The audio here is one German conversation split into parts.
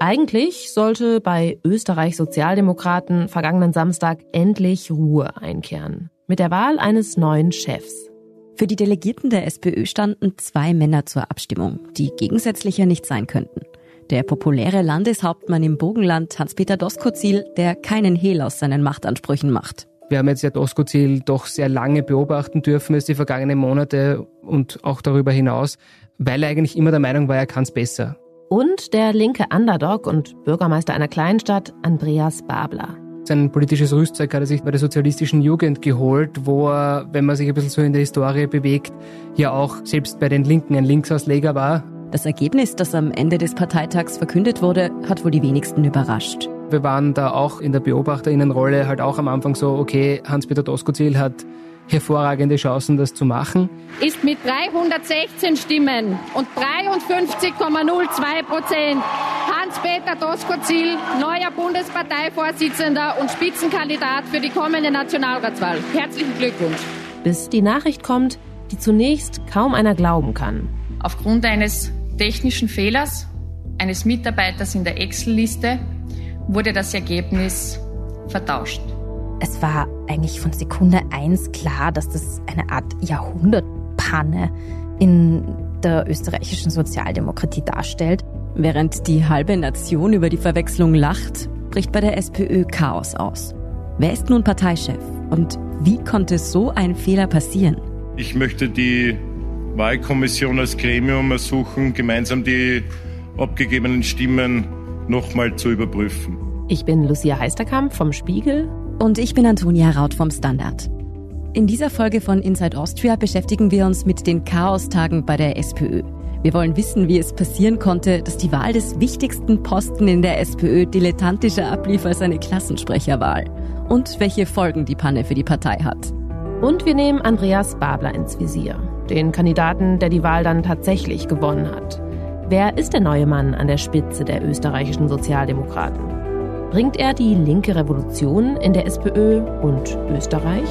Eigentlich sollte bei Österreich Sozialdemokraten vergangenen Samstag endlich Ruhe einkehren. Mit der Wahl eines neuen Chefs. Für die Delegierten der SPÖ standen zwei Männer zur Abstimmung, die gegensätzlicher nicht sein könnten. Der populäre Landeshauptmann im Burgenland Hans-Peter Doskozil, der keinen Hehl aus seinen Machtansprüchen macht. Wir haben jetzt ja Doskozil doch sehr lange beobachten dürfen, es die vergangenen Monate und auch darüber hinaus, weil er eigentlich immer der Meinung war, er kann es besser. Und der linke Underdog und Bürgermeister einer Kleinstadt, Andreas Babler. Sein politisches Rüstzeug hat er sich bei der sozialistischen Jugend geholt, wo er, wenn man sich ein bisschen so in der Historie bewegt, ja auch selbst bei den Linken ein Linksausleger war. Das Ergebnis, das am Ende des Parteitags verkündet wurde, hat wohl die wenigsten überrascht. Wir waren da auch in der Beobachterinnenrolle halt auch am Anfang so, okay, Hans-Peter Doskozil hat hervorragende Chancen, das zu machen. Ist mit 316 Stimmen und 53,02 Prozent Hans-Peter Doskozil neuer Bundesparteivorsitzender und Spitzenkandidat für die kommende Nationalratswahl. Herzlichen Glückwunsch. Bis die Nachricht kommt, die zunächst kaum einer glauben kann. Aufgrund eines technischen Fehlers eines Mitarbeiters in der Excel-Liste wurde das Ergebnis vertauscht. Es war eigentlich von Sekunde eins klar, dass das eine Art Jahrhundertpanne in der österreichischen Sozialdemokratie darstellt. Während die halbe Nation über die Verwechslung lacht, bricht bei der SPÖ Chaos aus. Wer ist nun Parteichef und wie konnte so ein Fehler passieren? Ich möchte die Wahlkommission als Gremium ersuchen, gemeinsam die abgegebenen Stimmen nochmal zu überprüfen. Ich bin Lucia Heisterkamp vom Spiegel. Und ich bin Antonia Raut vom Standard. In dieser Folge von Inside Austria beschäftigen wir uns mit den Chaostagen bei der SPÖ. Wir wollen wissen, wie es passieren konnte, dass die Wahl des wichtigsten Posten in der SPÖ dilettantischer ablief als eine Klassensprecherwahl. Und welche Folgen die Panne für die Partei hat. Und wir nehmen Andreas Babler ins Visier, den Kandidaten, der die Wahl dann tatsächlich gewonnen hat. Wer ist der neue Mann an der Spitze der österreichischen Sozialdemokraten? Bringt er die linke Revolution in der SPÖ und Österreich?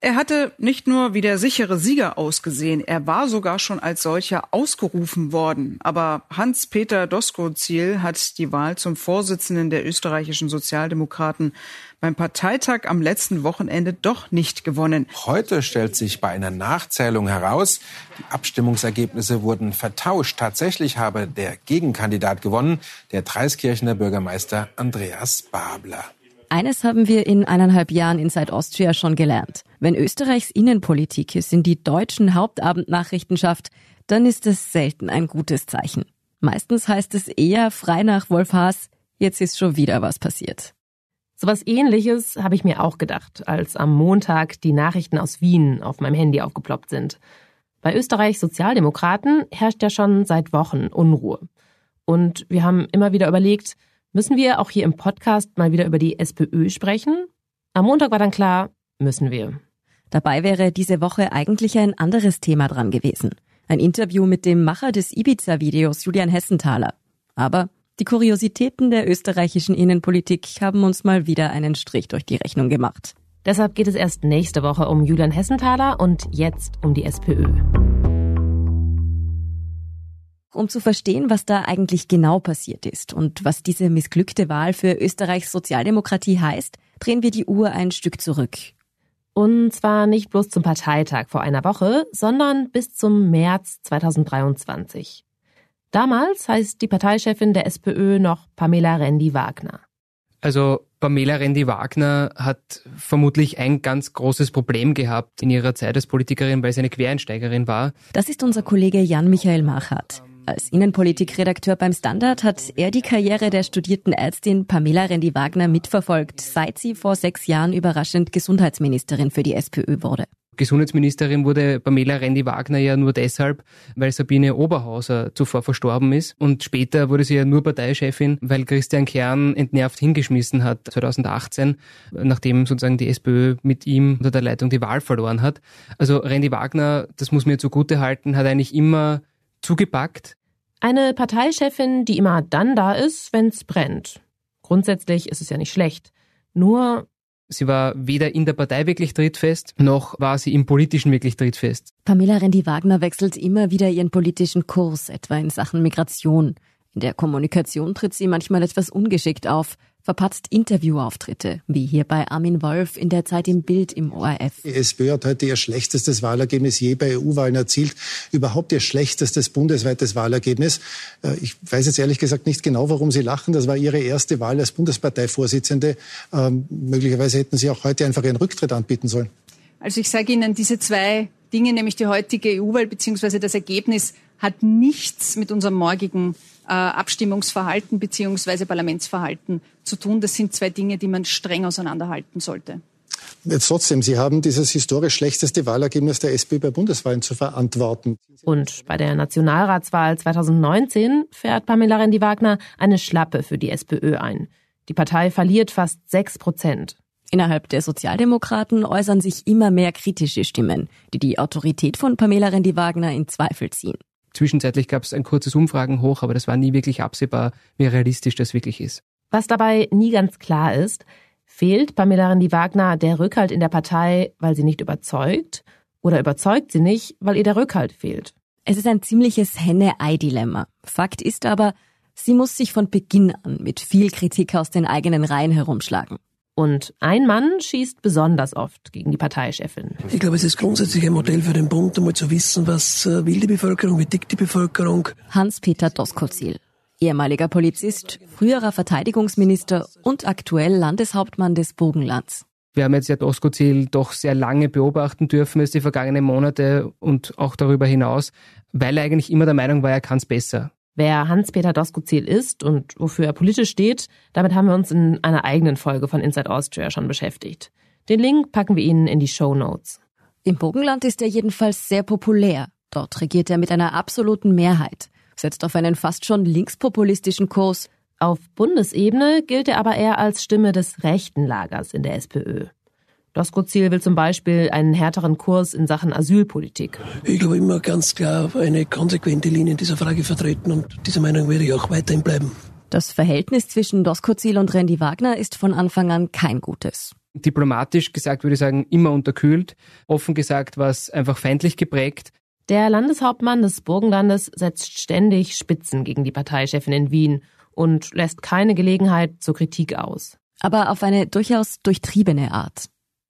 Er hatte nicht nur wie der sichere Sieger ausgesehen, er war sogar schon als solcher ausgerufen worden. Aber Hans-Peter Doskozil hat die Wahl zum Vorsitzenden der österreichischen Sozialdemokraten beim Parteitag am letzten Wochenende doch nicht gewonnen. Heute stellt sich bei einer Nachzählung heraus, die Abstimmungsergebnisse wurden vertauscht. Tatsächlich habe der Gegenkandidat gewonnen, der Dreiskirchener Bürgermeister Andreas Babler. Eines haben wir in eineinhalb Jahren Inside Austria schon gelernt. Wenn Österreichs Innenpolitik es in die deutschen Hauptabendnachrichten schafft, dann ist es selten ein gutes Zeichen. Meistens heißt es eher frei nach Wolf Haas, jetzt ist schon wieder was passiert. Sowas ähnliches habe ich mir auch gedacht, als am Montag die Nachrichten aus Wien auf meinem Handy aufgeploppt sind. Bei Österreichs Sozialdemokraten herrscht ja schon seit Wochen Unruhe. Und wir haben immer wieder überlegt, Müssen wir auch hier im Podcast mal wieder über die SPÖ sprechen? Am Montag war dann klar, müssen wir. Dabei wäre diese Woche eigentlich ein anderes Thema dran gewesen. Ein Interview mit dem Macher des Ibiza-Videos Julian Hessenthaler. Aber die Kuriositäten der österreichischen Innenpolitik haben uns mal wieder einen Strich durch die Rechnung gemacht. Deshalb geht es erst nächste Woche um Julian Hessenthaler und jetzt um die SPÖ. Um zu verstehen, was da eigentlich genau passiert ist und was diese missglückte Wahl für Österreichs Sozialdemokratie heißt, drehen wir die Uhr ein Stück zurück. Und zwar nicht bloß zum Parteitag vor einer Woche, sondern bis zum März 2023. Damals heißt die Parteichefin der SPÖ noch Pamela Rendi-Wagner. Also Pamela Rendi-Wagner hat vermutlich ein ganz großes Problem gehabt in ihrer Zeit als Politikerin, weil sie eine Quereinsteigerin war. Das ist unser Kollege Jan-Michael Machat. Als Innenpolitikredakteur beim Standard hat er die Karriere der studierten Ärztin Pamela Rendi-Wagner mitverfolgt, seit sie vor sechs Jahren überraschend Gesundheitsministerin für die SPÖ wurde. Gesundheitsministerin wurde Pamela Rendi-Wagner ja nur deshalb, weil Sabine Oberhauser zuvor verstorben ist. Und später wurde sie ja nur Parteichefin, weil Christian Kern entnervt hingeschmissen hat 2018, nachdem sozusagen die SPÖ mit ihm unter der Leitung die Wahl verloren hat. Also Rendi-Wagner, das muss mir zugute halten, hat eigentlich immer zugepackt, eine Parteichefin, die immer dann da ist, wenn's brennt. Grundsätzlich ist es ja nicht schlecht. Nur Sie war weder in der Partei wirklich trittfest, noch war sie im Politischen wirklich trittfest. Pamela Rendi-Wagner wechselt immer wieder ihren politischen Kurs, etwa in Sachen Migration. In der Kommunikation tritt sie manchmal etwas ungeschickt auf, verpatzt Interviewauftritte, wie hier bei Armin Wolf in der Zeit im Bild im ORF. Die SPÖ hat heute ihr schlechtestes Wahlergebnis je bei EU-Wahlen erzielt, überhaupt ihr schlechtestes bundesweites Wahlergebnis. Äh, ich weiß jetzt ehrlich gesagt nicht genau, warum Sie lachen. Das war Ihre erste Wahl als Bundesparteivorsitzende. Ähm, möglicherweise hätten Sie auch heute einfach Ihren Rücktritt anbieten sollen. Also ich sage Ihnen, diese zwei Dinge, nämlich die heutige EU-Wahl bzw. das Ergebnis, hat nichts mit unserem morgigen äh, Abstimmungsverhalten bzw. Parlamentsverhalten zu tun. Das sind zwei Dinge, die man streng auseinanderhalten sollte. Jetzt trotzdem, Sie haben dieses historisch schlechteste Wahlergebnis der SPÖ bei Bundeswahlen zu verantworten. Und bei der Nationalratswahl 2019 fährt Pamela Rendi-Wagner eine Schlappe für die SPÖ ein. Die Partei verliert fast sechs Prozent. Innerhalb der Sozialdemokraten äußern sich immer mehr kritische Stimmen, die die Autorität von Pamela Rendi-Wagner in Zweifel ziehen. Zwischenzeitlich gab es ein kurzes Umfragenhoch, aber das war nie wirklich absehbar, wie realistisch das wirklich ist. Was dabei nie ganz klar ist, fehlt Pamela Rendi-Wagner der Rückhalt in der Partei, weil sie nicht überzeugt, oder überzeugt sie nicht, weil ihr der Rückhalt fehlt? Es ist ein ziemliches Henne-Ei-Dilemma. Fakt ist aber, sie muss sich von Beginn an mit viel Kritik aus den eigenen Reihen herumschlagen. Und ein Mann schießt besonders oft gegen die Parteichefin. Ich glaube, es ist grundsätzlich ein Modell für den Bund, einmal zu wissen, was äh, will die Bevölkerung, wie tickt die Bevölkerung. Hans-Peter Doskozil, ehemaliger Polizist, früherer Verteidigungsminister und aktuell Landeshauptmann des Burgenlands. Wir haben jetzt ja Doskozil doch sehr lange beobachten dürfen, jetzt die vergangenen Monate und auch darüber hinaus, weil er eigentlich immer der Meinung war, er kann es besser. Wer Hans-Peter Doskozil ist und wofür er politisch steht, damit haben wir uns in einer eigenen Folge von Inside Austria schon beschäftigt. Den Link packen wir Ihnen in die Show Notes. Im Burgenland ist er jedenfalls sehr populär. Dort regiert er mit einer absoluten Mehrheit, setzt auf einen fast schon linkspopulistischen Kurs. Auf Bundesebene gilt er aber eher als Stimme des rechten Lagers in der SPÖ. Doskozil will zum Beispiel einen härteren Kurs in Sachen Asylpolitik. Ich glaube immer ganz klar eine konsequente Linie in dieser Frage vertreten und dieser Meinung werde ich auch weiterhin bleiben. Das Verhältnis zwischen Doskozil und Randy Wagner ist von Anfang an kein gutes. Diplomatisch gesagt würde ich sagen, immer unterkühlt. Offen gesagt war es einfach feindlich geprägt. Der Landeshauptmann des Burgenlandes setzt ständig Spitzen gegen die Parteichefin in Wien und lässt keine Gelegenheit zur Kritik aus. Aber auf eine durchaus durchtriebene Art.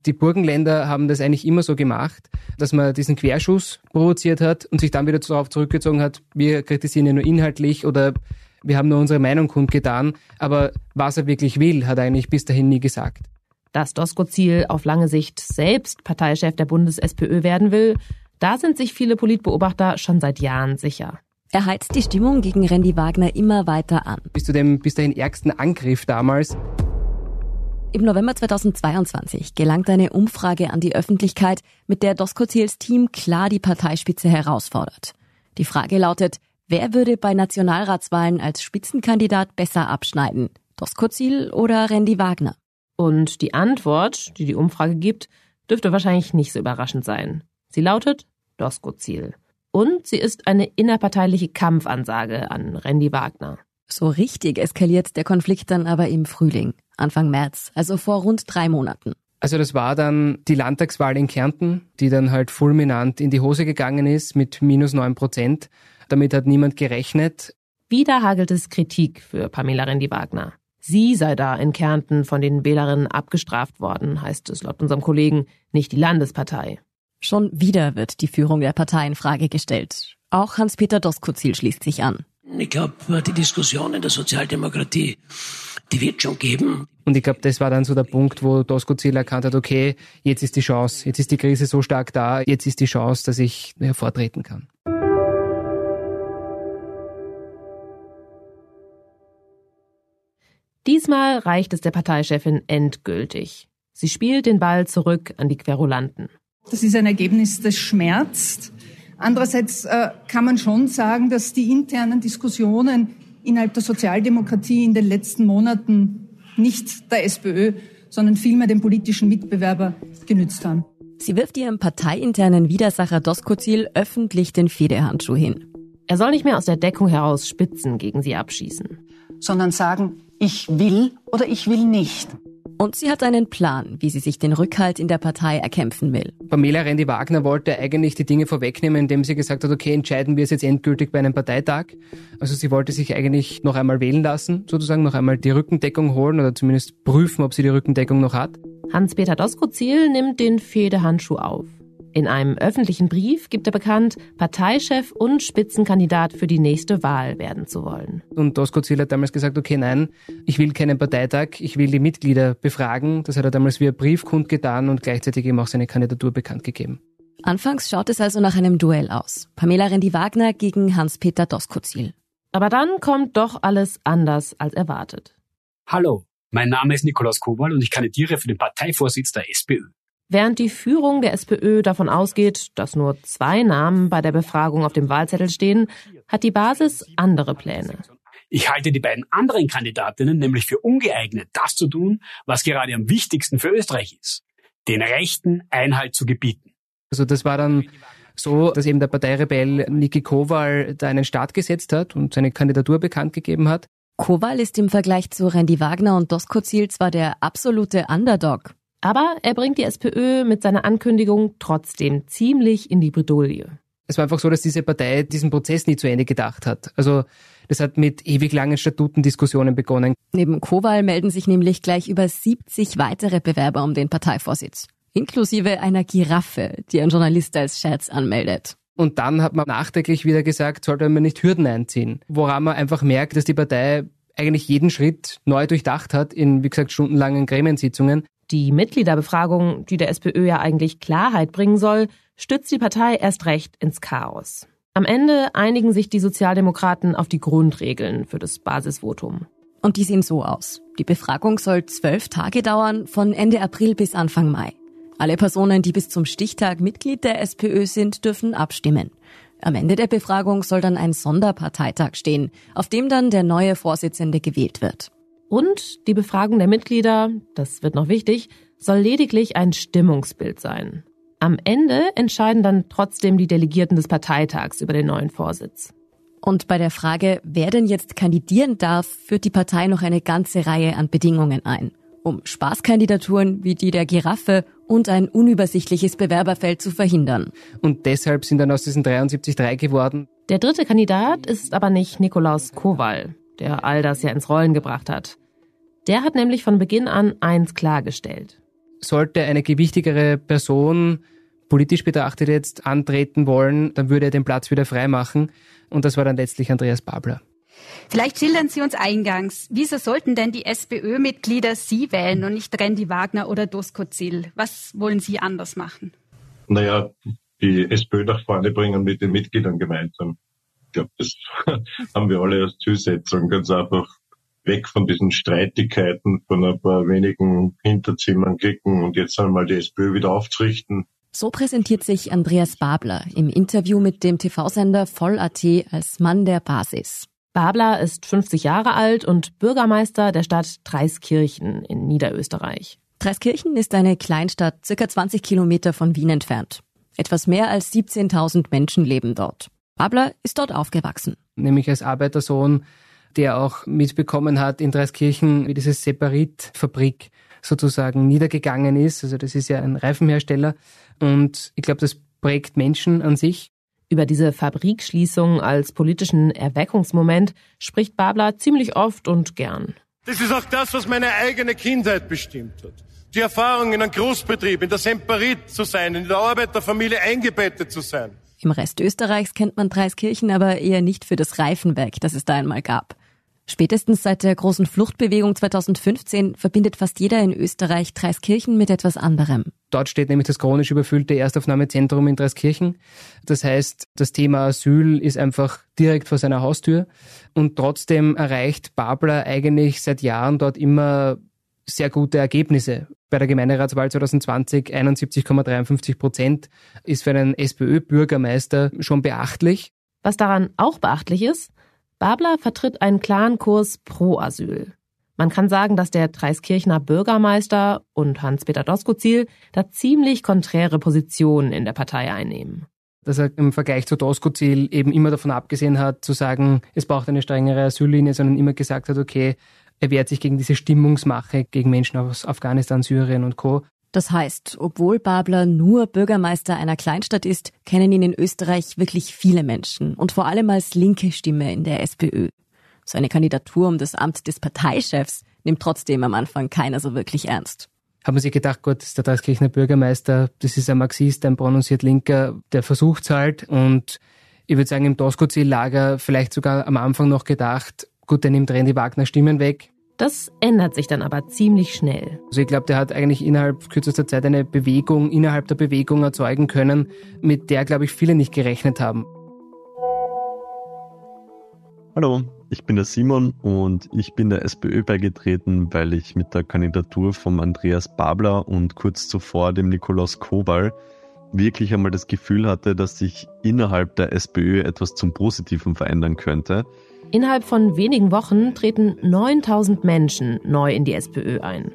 Die Burgenländer haben das eigentlich immer so gemacht, dass man diesen Querschuss provoziert hat und sich dann wieder darauf zurückgezogen hat, wir kritisieren ja nur inhaltlich oder wir haben nur unsere Meinung kundgetan, aber was er wirklich will, hat er eigentlich bis dahin nie gesagt. Dass Doskozil auf lange Sicht selbst Parteichef der Bundes-SPÖ werden will, da sind sich viele Politbeobachter schon seit Jahren sicher. Er heizt die Stimmung gegen Randy Wagner immer weiter an. Bis zu dem bis dahin ärgsten Angriff damals im November 2022 gelangt eine Umfrage an die Öffentlichkeit, mit der Doskozils Team klar die Parteispitze herausfordert. Die Frage lautet, wer würde bei Nationalratswahlen als Spitzenkandidat besser abschneiden? Doskozil oder Randy Wagner? Und die Antwort, die die Umfrage gibt, dürfte wahrscheinlich nicht so überraschend sein. Sie lautet Doskozil. Und sie ist eine innerparteiliche Kampfansage an Randy Wagner. So richtig eskaliert der Konflikt dann aber im Frühling, Anfang März, also vor rund drei Monaten. Also das war dann die Landtagswahl in Kärnten, die dann halt fulminant in die Hose gegangen ist mit minus neun Prozent. Damit hat niemand gerechnet. Wieder hagelt es Kritik für Pamela Rendi-Wagner. Sie sei da in Kärnten von den Wählerinnen abgestraft worden, heißt es laut unserem Kollegen, nicht die Landespartei. Schon wieder wird die Führung der Partei in Frage gestellt. Auch Hans-Peter Doskozil schließt sich an. Ich glaube, die Diskussion in der Sozialdemokratie, die wird schon geben. Und ich glaube, das war dann so der Punkt, wo Doskozil erkannt hat, okay, jetzt ist die Chance, jetzt ist die Krise so stark da, jetzt ist die Chance, dass ich hervortreten kann. Diesmal reicht es der Parteichefin endgültig. Sie spielt den Ball zurück an die Querulanten. Das ist ein Ergebnis, das schmerzt. Andererseits äh, kann man schon sagen, dass die internen Diskussionen innerhalb der Sozialdemokratie in den letzten Monaten nicht der SPÖ, sondern vielmehr dem politischen Mitbewerber genützt haben. Sie wirft ihrem parteiinternen Widersacher Doskozil öffentlich den Federhandschuh hin. Er soll nicht mehr aus der Deckung heraus Spitzen gegen sie abschießen. Sondern sagen, ich will oder ich will nicht. Und sie hat einen Plan, wie sie sich den Rückhalt in der Partei erkämpfen will. Pamela Rendi-Wagner wollte eigentlich die Dinge vorwegnehmen, indem sie gesagt hat, okay, entscheiden wir es jetzt endgültig bei einem Parteitag. Also sie wollte sich eigentlich noch einmal wählen lassen, sozusagen noch einmal die Rückendeckung holen oder zumindest prüfen, ob sie die Rückendeckung noch hat. Hans-Peter Doskozil nimmt den Fehdehandschuh auf. In einem öffentlichen Brief gibt er bekannt, Parteichef und Spitzenkandidat für die nächste Wahl werden zu wollen. Und Doskozil hat damals gesagt, okay, nein, ich will keinen Parteitag, ich will die Mitglieder befragen. Das hat er damals via Brief kundgetan und gleichzeitig eben auch seine Kandidatur bekannt gegeben. Anfangs schaut es also nach einem Duell aus. Pamela Rendi-Wagner gegen Hans-Peter Doskozil. Aber dann kommt doch alles anders als erwartet. Hallo, mein Name ist Nikolaus Kowal und ich kandidiere für den Parteivorsitz der SPÖ. Während die Führung der SPÖ davon ausgeht, dass nur zwei Namen bei der Befragung auf dem Wahlzettel stehen, hat die Basis andere Pläne. Ich halte die beiden anderen Kandidatinnen nämlich für ungeeignet, das zu tun, was gerade am wichtigsten für Österreich ist, den Rechten Einhalt zu gebieten. Also das war dann so, dass eben der Parteirebell Niki Kowal da einen Start gesetzt hat und seine Kandidatur bekannt gegeben hat. Kowal ist im Vergleich zu Randy Wagner und Doskozil zwar der absolute Underdog. Aber er bringt die SPÖ mit seiner Ankündigung trotzdem ziemlich in die Bredouille. Es war einfach so, dass diese Partei diesen Prozess nie zu Ende gedacht hat. Also das hat mit ewig langen Statutendiskussionen begonnen. Neben Kowal melden sich nämlich gleich über 70 weitere Bewerber um den Parteivorsitz. Inklusive einer Giraffe, die ein Journalist als Scherz anmeldet. Und dann hat man nachträglich wieder gesagt, sollte man nicht Hürden einziehen. Woran man einfach merkt, dass die Partei eigentlich jeden Schritt neu durchdacht hat in, wie gesagt, stundenlangen Gremiensitzungen. Die Mitgliederbefragung, die der SPÖ ja eigentlich Klarheit bringen soll, stützt die Partei erst recht ins Chaos. Am Ende einigen sich die Sozialdemokraten auf die Grundregeln für das Basisvotum. Und die sehen so aus. Die Befragung soll zwölf Tage dauern, von Ende April bis Anfang Mai. Alle Personen, die bis zum Stichtag Mitglied der SPÖ sind, dürfen abstimmen. Am Ende der Befragung soll dann ein Sonderparteitag stehen, auf dem dann der neue Vorsitzende gewählt wird. Und die Befragung der Mitglieder, das wird noch wichtig, soll lediglich ein Stimmungsbild sein. Am Ende entscheiden dann trotzdem die Delegierten des Parteitags über den neuen Vorsitz. Und bei der Frage, wer denn jetzt kandidieren darf, führt die Partei noch eine ganze Reihe an Bedingungen ein. Um Spaßkandidaturen wie die der Giraffe und ein unübersichtliches Bewerberfeld zu verhindern. Und deshalb sind dann aus diesen 73 drei geworden. Der dritte Kandidat ist aber nicht Nikolaus Kowal der all das ja ins Rollen gebracht hat. Der hat nämlich von Beginn an eins klargestellt. Sollte eine gewichtigere Person politisch betrachtet jetzt antreten wollen, dann würde er den Platz wieder freimachen. Und das war dann letztlich Andreas Babler. Vielleicht schildern Sie uns eingangs, wieso sollten denn die SPÖ-Mitglieder Sie wählen und nicht Randy Wagner oder Dusko Ziel? Was wollen Sie anders machen? Naja, die SPÖ nach vorne bringen mit den Mitgliedern gemeinsam glaube, das haben wir alle als Zielsetzung, ganz einfach weg von diesen Streitigkeiten von ein paar wenigen Hinterzimmern klicken und jetzt einmal die SPÖ wieder aufzurichten. So präsentiert sich Andreas Babler im Interview mit dem TV-Sender Voll.at als Mann der Basis. Babler ist 50 Jahre alt und Bürgermeister der Stadt Dreiskirchen in Niederösterreich. Dreiskirchen ist eine Kleinstadt, circa 20 Kilometer von Wien entfernt. Etwas mehr als 17.000 Menschen leben dort. Babler ist dort aufgewachsen. Nämlich als Arbeitersohn, der auch mitbekommen hat in Dreiskirchen, wie diese Separit-Fabrik sozusagen niedergegangen ist. Also das ist ja ein Reifenhersteller. Und ich glaube, das prägt Menschen an sich. Über diese Fabrikschließung als politischen Erweckungsmoment spricht Babler ziemlich oft und gern. Das ist auch das, was meine eigene Kindheit bestimmt hat. Die Erfahrung in einem Großbetrieb, in der Semperit zu sein, in der Arbeiterfamilie eingebettet zu sein. Im Rest Österreichs kennt man Dreiskirchen aber eher nicht für das Reifenwerk, das es da einmal gab. Spätestens seit der großen Fluchtbewegung 2015 verbindet fast jeder in Österreich Dreiskirchen mit etwas anderem. Dort steht nämlich das chronisch überfüllte Erstaufnahmezentrum in Dreiskirchen. Das heißt, das Thema Asyl ist einfach direkt vor seiner Haustür. Und trotzdem erreicht Babler eigentlich seit Jahren dort immer sehr gute Ergebnisse. Bei der Gemeinderatswahl 2020 71,53 Prozent ist für einen SPÖ-Bürgermeister schon beachtlich. Was daran auch beachtlich ist, Babler vertritt einen klaren Kurs pro Asyl. Man kann sagen, dass der Dreiskirchner Bürgermeister und Hans-Peter Doskozil da ziemlich konträre Positionen in der Partei einnehmen. Dass er im Vergleich zu Doskozil eben immer davon abgesehen hat, zu sagen, es braucht eine strengere Asyllinie, sondern immer gesagt hat, okay, er wehrt sich gegen diese Stimmungsmache gegen Menschen aus Afghanistan, Syrien und Co. Das heißt, obwohl Babler nur Bürgermeister einer Kleinstadt ist, kennen ihn in Österreich wirklich viele Menschen und vor allem als linke Stimme in der SPÖ. Seine Kandidatur um das Amt des Parteichefs nimmt trotzdem am Anfang keiner so wirklich ernst. Haben wir sich gedacht, Gott, ist der Dreiskirchner Bürgermeister, das ist ein Marxist, ein prononciert Linker, der versucht's halt und ich würde sagen, im Doskozil-Lager vielleicht sogar am Anfang noch gedacht, gut, der nimmt Randy Wagner Stimmen weg. Das ändert sich dann aber ziemlich schnell. Also ich glaube, der hat eigentlich innerhalb kürzester Zeit eine Bewegung innerhalb der Bewegung erzeugen können, mit der, glaube ich, viele nicht gerechnet haben. Hallo, ich bin der Simon und ich bin der SPÖ beigetreten, weil ich mit der Kandidatur von Andreas Babler und kurz zuvor dem Nikolaus Kobal wirklich einmal das Gefühl hatte, dass sich innerhalb der SPÖ etwas zum Positiven verändern könnte. Innerhalb von wenigen Wochen treten 9000 Menschen neu in die SPÖ ein.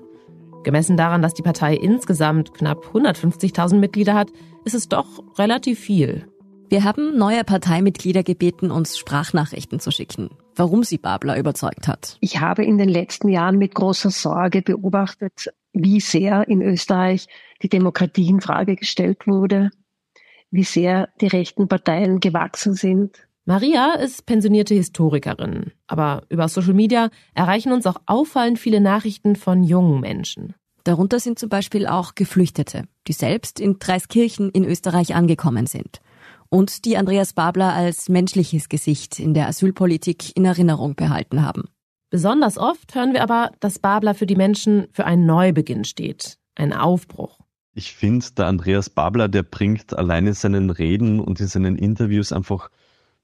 Gemessen daran, dass die Partei insgesamt knapp 150.000 Mitglieder hat, ist es doch relativ viel. Wir haben neue Parteimitglieder gebeten, uns Sprachnachrichten zu schicken, warum sie Babler überzeugt hat. Ich habe in den letzten Jahren mit großer Sorge beobachtet, wie sehr in Österreich die Demokratie in Frage gestellt wurde, wie sehr die rechten Parteien gewachsen sind. Maria ist pensionierte Historikerin, aber über Social Media erreichen uns auch auffallend viele Nachrichten von jungen Menschen. Darunter sind zum Beispiel auch Geflüchtete, die selbst in Dreiskirchen in Österreich angekommen sind und die Andreas Babler als menschliches Gesicht in der Asylpolitik in Erinnerung behalten haben. Besonders oft hören wir aber, dass Babler für die Menschen für einen Neubeginn steht, ein Aufbruch. Ich finde, der Andreas Babler, der bringt alleine in seinen Reden und in seinen Interviews einfach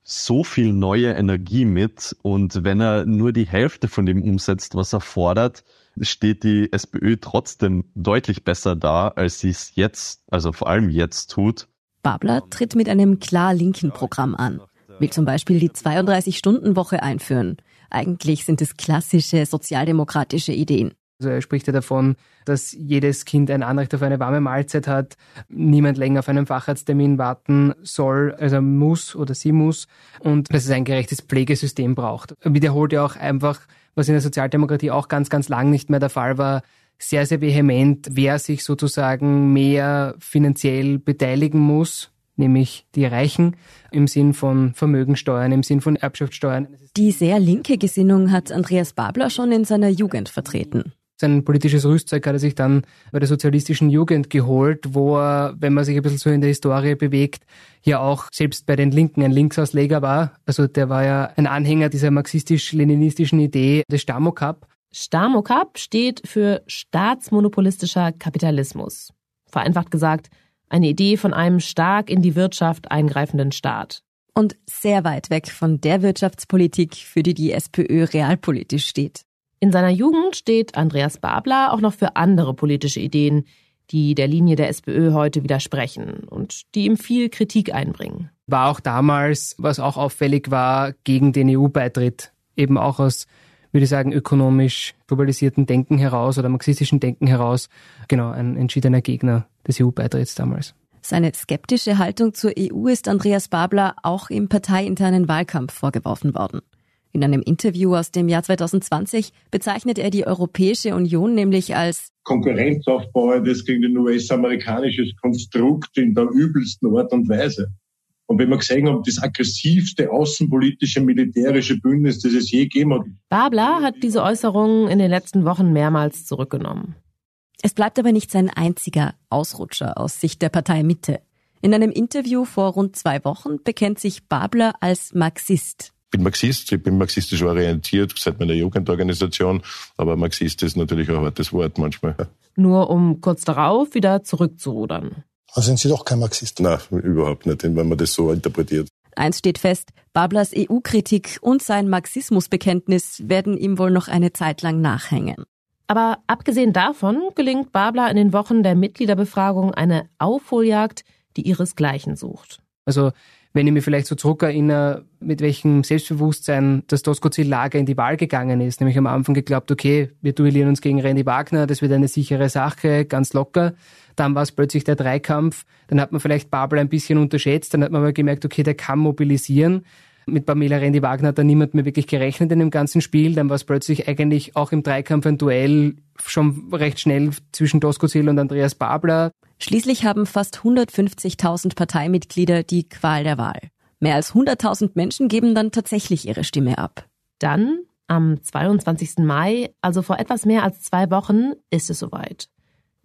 so viel neue Energie mit. Und wenn er nur die Hälfte von dem umsetzt, was er fordert, steht die SPÖ trotzdem deutlich besser da, als sie es jetzt, also vor allem jetzt tut. Babler tritt mit einem klar linken Programm an, will zum Beispiel die 32-Stunden-Woche einführen. Eigentlich sind es klassische sozialdemokratische Ideen. Also er spricht ja davon, dass jedes Kind ein Anrecht auf eine warme Mahlzeit hat, niemand länger auf einen Facharzttermin warten soll, also muss oder sie muss und dass es ein gerechtes Pflegesystem braucht. Er wiederholt ja auch einfach, was in der Sozialdemokratie auch ganz, ganz lang nicht mehr der Fall war, sehr, sehr vehement, wer sich sozusagen mehr finanziell beteiligen muss, nämlich die Reichen im Sinn von Vermögensteuern, im Sinn von Erbschaftssteuern. Die sehr linke Gesinnung hat Andreas Babler schon in seiner Jugend vertreten. Sein politisches Rüstzeug hat er sich dann bei der sozialistischen Jugend geholt, wo er, wenn man sich ein bisschen so in der Historie bewegt, ja auch selbst bei den Linken ein Linksausleger war. Also der war ja ein Anhänger dieser marxistisch-leninistischen Idee des Stamokap. Stamokap steht für staatsmonopolistischer Kapitalismus. Vereinfacht gesagt, eine Idee von einem stark in die Wirtschaft eingreifenden Staat. Und sehr weit weg von der Wirtschaftspolitik, für die die SPÖ realpolitisch steht. In seiner Jugend steht Andreas Babler auch noch für andere politische Ideen, die der Linie der SPÖ heute widersprechen und die ihm viel Kritik einbringen. War auch damals, was auch auffällig war, gegen den EU-Beitritt. Eben auch aus, würde ich sagen, ökonomisch globalisierten Denken heraus oder marxistischen Denken heraus. Genau, ein entschiedener Gegner des EU-Beitritts damals. Seine skeptische Haltung zur EU ist Andreas Babler auch im parteiinternen Wahlkampf vorgeworfen worden. In einem Interview aus dem Jahr 2020 bezeichnet er die Europäische Union nämlich als Konkurrenzaufbau, das gegen ein US-amerikanisches Konstrukt in der übelsten Art und Weise. Und wenn wir gesehen haben, das aggressivste außenpolitische militärische Bündnis, das es je gegeben hat. Babler hat diese Äußerungen in den letzten Wochen mehrmals zurückgenommen. Es bleibt aber nicht sein einziger Ausrutscher aus Sicht der Partei Mitte. In einem Interview vor rund zwei Wochen bekennt sich Babler als Marxist bin Marxist, ich bin marxistisch orientiert seit meiner Jugendorganisation, aber Marxist ist natürlich ein hartes Wort manchmal. Nur um kurz darauf wieder zurückzurudern. Also sind Sie doch kein Marxist? Nein, überhaupt nicht, wenn man das so interpretiert. Eins steht fest, Bablers EU-Kritik und sein Marxismusbekenntnis werden ihm wohl noch eine Zeit lang nachhängen. Aber abgesehen davon gelingt Babler in den Wochen der Mitgliederbefragung eine Aufholjagd, die ihresgleichen sucht. Also wenn ich mir vielleicht so zurückerinnere, mit welchem Selbstbewusstsein das Doskozil-Lager in die Wahl gegangen ist. Nämlich am Anfang geglaubt, okay, wir duellieren uns gegen Randy Wagner, das wird eine sichere Sache, ganz locker. Dann war es plötzlich der Dreikampf. Dann hat man vielleicht Babel ein bisschen unterschätzt. Dann hat man aber gemerkt, okay, der kann mobilisieren. Mit Pamela Rendi-Wagner hat da niemand mehr wirklich gerechnet in dem ganzen Spiel. Dann war es plötzlich eigentlich auch im Dreikampf ein Duell schon recht schnell zwischen Doskozil und Andreas Babler. Schließlich haben fast 150.000 Parteimitglieder die Qual der Wahl. Mehr als 100.000 Menschen geben dann tatsächlich ihre Stimme ab. Dann, am 22. Mai, also vor etwas mehr als zwei Wochen, ist es soweit.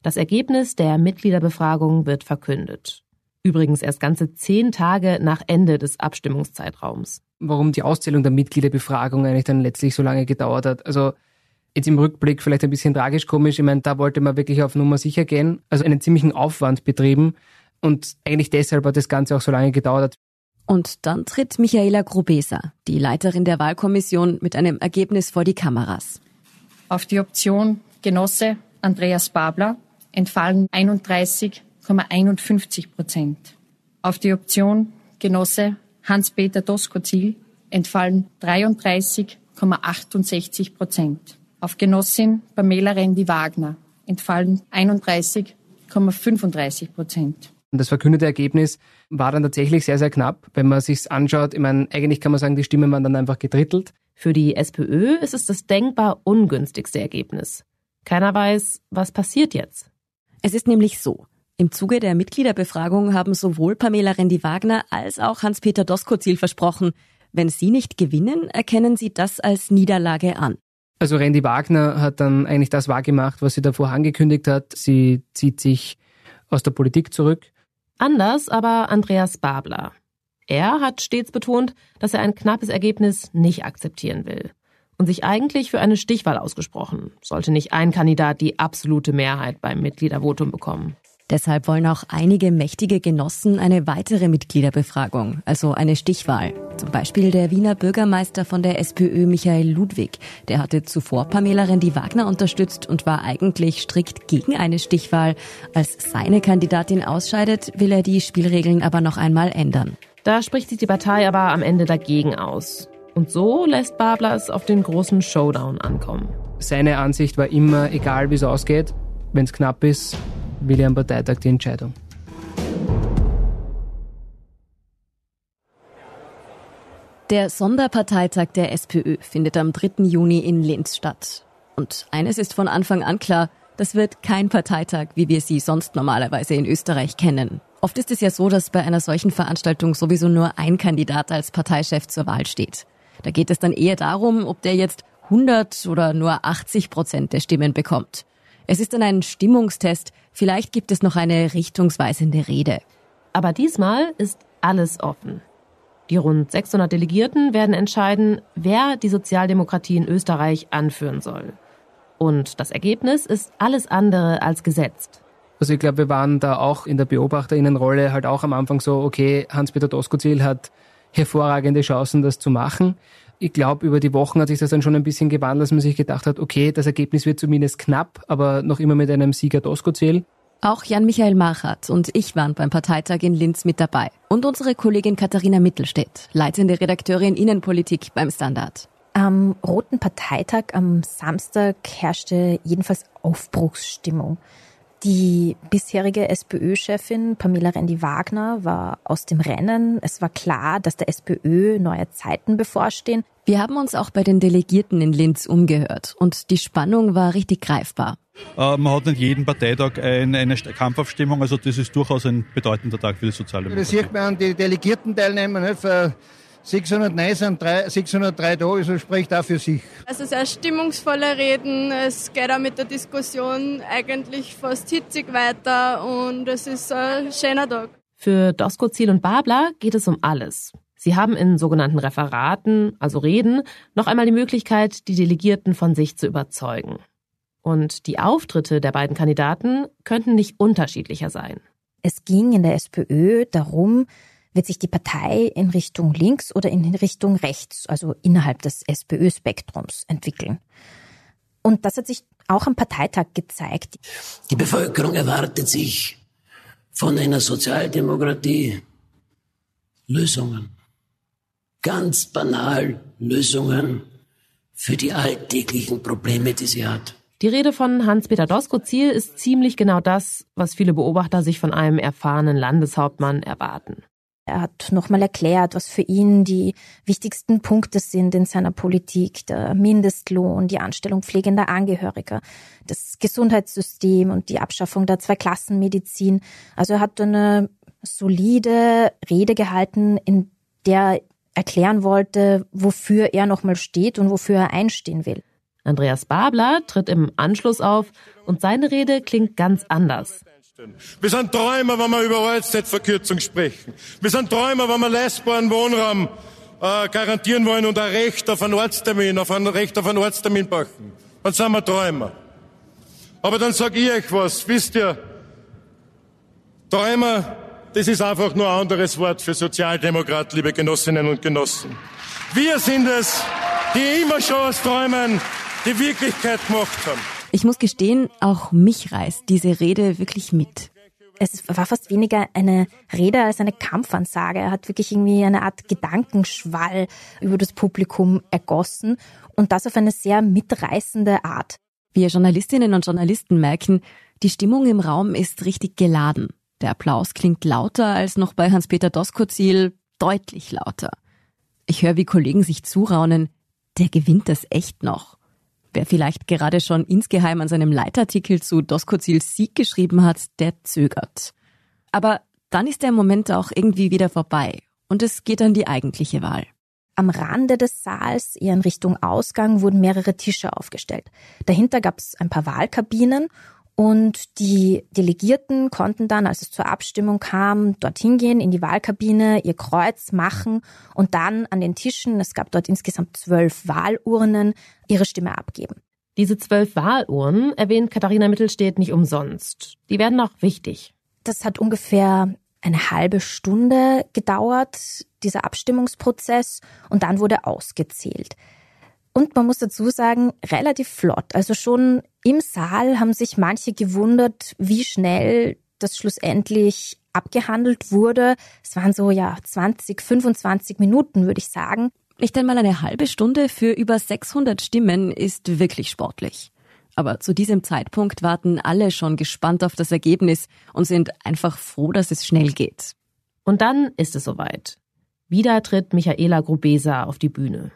Das Ergebnis der Mitgliederbefragung wird verkündet. Übrigens erst ganze zehn Tage nach Ende des Abstimmungszeitraums. Warum die Auszählung der Mitgliederbefragung eigentlich dann letztlich so lange gedauert hat. Also jetzt im Rückblick vielleicht ein bisschen tragisch komisch. Ich meine, da wollte man wirklich auf Nummer sicher gehen. Also einen ziemlichen Aufwand betrieben. Und eigentlich deshalb hat das Ganze auch so lange gedauert. Und dann tritt Michaela Grubesa, die Leiterin der Wahlkommission, mit einem Ergebnis vor die Kameras. Auf die Option Genosse Andreas Babler entfallen 31,51 Prozent. Auf die Option Genosse Hans-Peter Doskozil entfallen 33,68 Prozent. Auf Genossin Pamela Rendi-Wagner entfallen 31,35 Prozent. Und das verkündete Ergebnis war dann tatsächlich sehr, sehr knapp. Wenn man sich's anschaut, ich meine, eigentlich kann man sagen, die Stimmen waren dann einfach gedrittelt. Für die SPÖ ist es das denkbar ungünstigste Ergebnis. Keiner weiß, was passiert jetzt. Es ist nämlich so. Im Zuge der Mitgliederbefragung haben sowohl Pamela Rendi-Wagner als auch Hans-Peter Doskozil versprochen, wenn sie nicht gewinnen, erkennen sie das als Niederlage an. Also Randy Wagner hat dann eigentlich das wahrgemacht, was sie davor angekündigt hat. Sie zieht sich aus der Politik zurück. Anders aber Andreas Babler. Er hat stets betont, dass er ein knappes Ergebnis nicht akzeptieren will und sich eigentlich für eine Stichwahl ausgesprochen, sollte nicht ein Kandidat die absolute Mehrheit beim Mitgliedervotum bekommen. Deshalb wollen auch einige mächtige Genossen eine weitere Mitgliederbefragung, also eine Stichwahl. Zum Beispiel der Wiener Bürgermeister von der SPÖ Michael Ludwig. Der hatte zuvor Pamela Rendi-Wagner unterstützt und war eigentlich strikt gegen eine Stichwahl. Als seine Kandidatin ausscheidet, will er die Spielregeln aber noch einmal ändern. Da spricht sich die Partei aber am Ende dagegen aus. Und so lässt Babler es auf den großen Showdown ankommen. Seine Ansicht war immer, egal wie es ausgeht, wenn es knapp ist, will er am Parteitag die Entscheidung. Der Sonderparteitag der SPÖ findet am 3. Juni in Linz statt. Und eines ist von Anfang an klar, das wird kein Parteitag, wie wir sie sonst normalerweise in Österreich kennen. Oft ist es ja so, dass bei einer solchen Veranstaltung sowieso nur ein Kandidat als Parteichef zur Wahl steht. Da geht es dann eher darum, ob der jetzt 100 oder nur 80 Prozent der Stimmen bekommt. Es ist dann ein Stimmungstest. Vielleicht gibt es noch eine richtungsweisende Rede. Aber diesmal ist alles offen. Die rund 600 Delegierten werden entscheiden, wer die Sozialdemokratie in Österreich anführen soll. Und das Ergebnis ist alles andere als gesetzt. Also ich glaube, wir waren da auch in der Beobachterinnenrolle halt auch am Anfang so, okay, Hans-Peter Doskozil hat hervorragende Chancen, das zu machen. Ich glaube, über die Wochen hat sich das dann schon ein bisschen gewandelt, dass man sich gedacht hat, okay, das Ergebnis wird zumindest knapp, aber noch immer mit einem Sieger Doskozil. Auch Jan-Michael Marchat und ich waren beim Parteitag in Linz mit dabei. Und unsere Kollegin Katharina Mittelstädt, leitende Redakteurin Innenpolitik beim Standard. Am Roten Parteitag am Samstag herrschte jedenfalls Aufbruchsstimmung. Die bisherige SPÖ-Chefin Pamela Rendi-Wagner war aus dem Rennen. Es war klar, dass der SPÖ neue Zeiten bevorstehen. Wir haben uns auch bei den Delegierten in Linz umgehört und die Spannung war richtig greifbar. Äh, man hat nicht jeden Parteitag eine, eine Kampfaufstimmung, also das ist durchaus ein bedeutender Tag für die Sozialdemokratie. Das sieht man an die Delegierten-Teilnehmer. Ne? Für 600 Nein sind drei, 603 da, also spricht auch für sich. Also sehr stimmungsvolle Reden, es geht auch mit der Diskussion eigentlich fast hitzig weiter und es ist ein schöner Tag. Für Dosko, Ziel und Babler geht es um alles. Sie haben in sogenannten Referaten, also Reden, noch einmal die Möglichkeit, die Delegierten von sich zu überzeugen. Und die Auftritte der beiden Kandidaten könnten nicht unterschiedlicher sein. Es ging in der SPÖ darum, wird sich die Partei in Richtung links oder in Richtung rechts, also innerhalb des SPÖ-Spektrums entwickeln. Und das hat sich auch am Parteitag gezeigt. Die Bevölkerung erwartet sich von einer Sozialdemokratie Lösungen. Ganz banal Lösungen für die alltäglichen Probleme, die sie hat. Die Rede von Hans-Peter Doskozil ist ziemlich genau das, was viele Beobachter sich von einem erfahrenen Landeshauptmann erwarten. Er hat nochmal erklärt, was für ihn die wichtigsten Punkte sind in seiner Politik. Der Mindestlohn, die Anstellung pflegender Angehöriger, das Gesundheitssystem und die Abschaffung der Zweiklassenmedizin. Also er hat eine solide Rede gehalten, in der erklären wollte, wofür er nochmal steht und wofür er einstehen will. Andreas Babler tritt im Anschluss auf und seine Rede klingt ganz anders. Wir sind Träumer, wenn wir über Arbeitszeitverkürzung sprechen. Wir sind Träumer, wenn wir leistbaren Wohnraum äh, garantieren wollen und ein Recht auf einen Ortstermin, auf ein Recht auf einen Ortstermin machen. Dann sind wir Träumer. Aber dann sage ich euch was, wisst ihr, Träumer, das ist einfach nur ein anderes Wort für Sozialdemokrat, liebe Genossinnen und Genossen. Wir sind es, die immer schon aus Träumen die Wirklichkeit gemacht haben. Ich muss gestehen, auch mich reißt diese Rede wirklich mit. Es war fast weniger eine Rede als eine Kampfansage. Er hat wirklich irgendwie eine Art Gedankenschwall über das Publikum ergossen und das auf eine sehr mitreißende Art. Wir Journalistinnen und Journalisten merken, die Stimmung im Raum ist richtig geladen. Der Applaus klingt lauter als noch bei Hans-Peter Doskozil, deutlich lauter. Ich höre, wie Kollegen sich zuraunen, der gewinnt das echt noch. Wer vielleicht gerade schon insgeheim an seinem Leitartikel zu Doskozils Sieg geschrieben hat, der zögert. Aber dann ist der Moment auch irgendwie wieder vorbei und es geht an die eigentliche Wahl. Am Rande des Saals, eher in Richtung Ausgang, wurden mehrere Tische aufgestellt. Dahinter gab es ein paar Wahlkabinen und die Delegierten konnten dann, als es zur Abstimmung kam, dorthin gehen in die Wahlkabine, ihr Kreuz machen und dann an den Tischen, es gab dort insgesamt zwölf Wahlurnen, ihre Stimme abgeben. Diese zwölf Wahlurnen erwähnt Katharina Mittelstedt nicht umsonst. Die werden auch wichtig. Das hat ungefähr eine halbe Stunde gedauert, dieser Abstimmungsprozess, und dann wurde ausgezählt. Und man muss dazu sagen, relativ flott. Also schon im Saal haben sich manche gewundert, wie schnell das schlussendlich abgehandelt wurde. Es waren so, ja, 20, 25 Minuten, würde ich sagen. Nicht einmal eine halbe Stunde für über 600 Stimmen ist wirklich sportlich. Aber zu diesem Zeitpunkt warten alle schon gespannt auf das Ergebnis und sind einfach froh, dass es schnell geht. Und dann ist es soweit. Wieder tritt Michaela Grubesa auf die Bühne.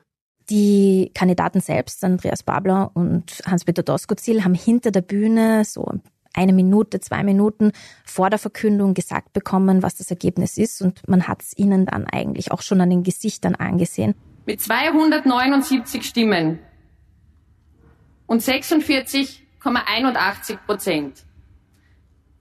Die Kandidaten selbst, Andreas Babler und Hans-Peter Doskozil, haben hinter der Bühne so eine Minute, zwei Minuten vor der Verkündung gesagt bekommen, was das Ergebnis ist. Und man hat es ihnen dann eigentlich auch schon an den Gesichtern angesehen. Mit 279 Stimmen und 46,81 Prozent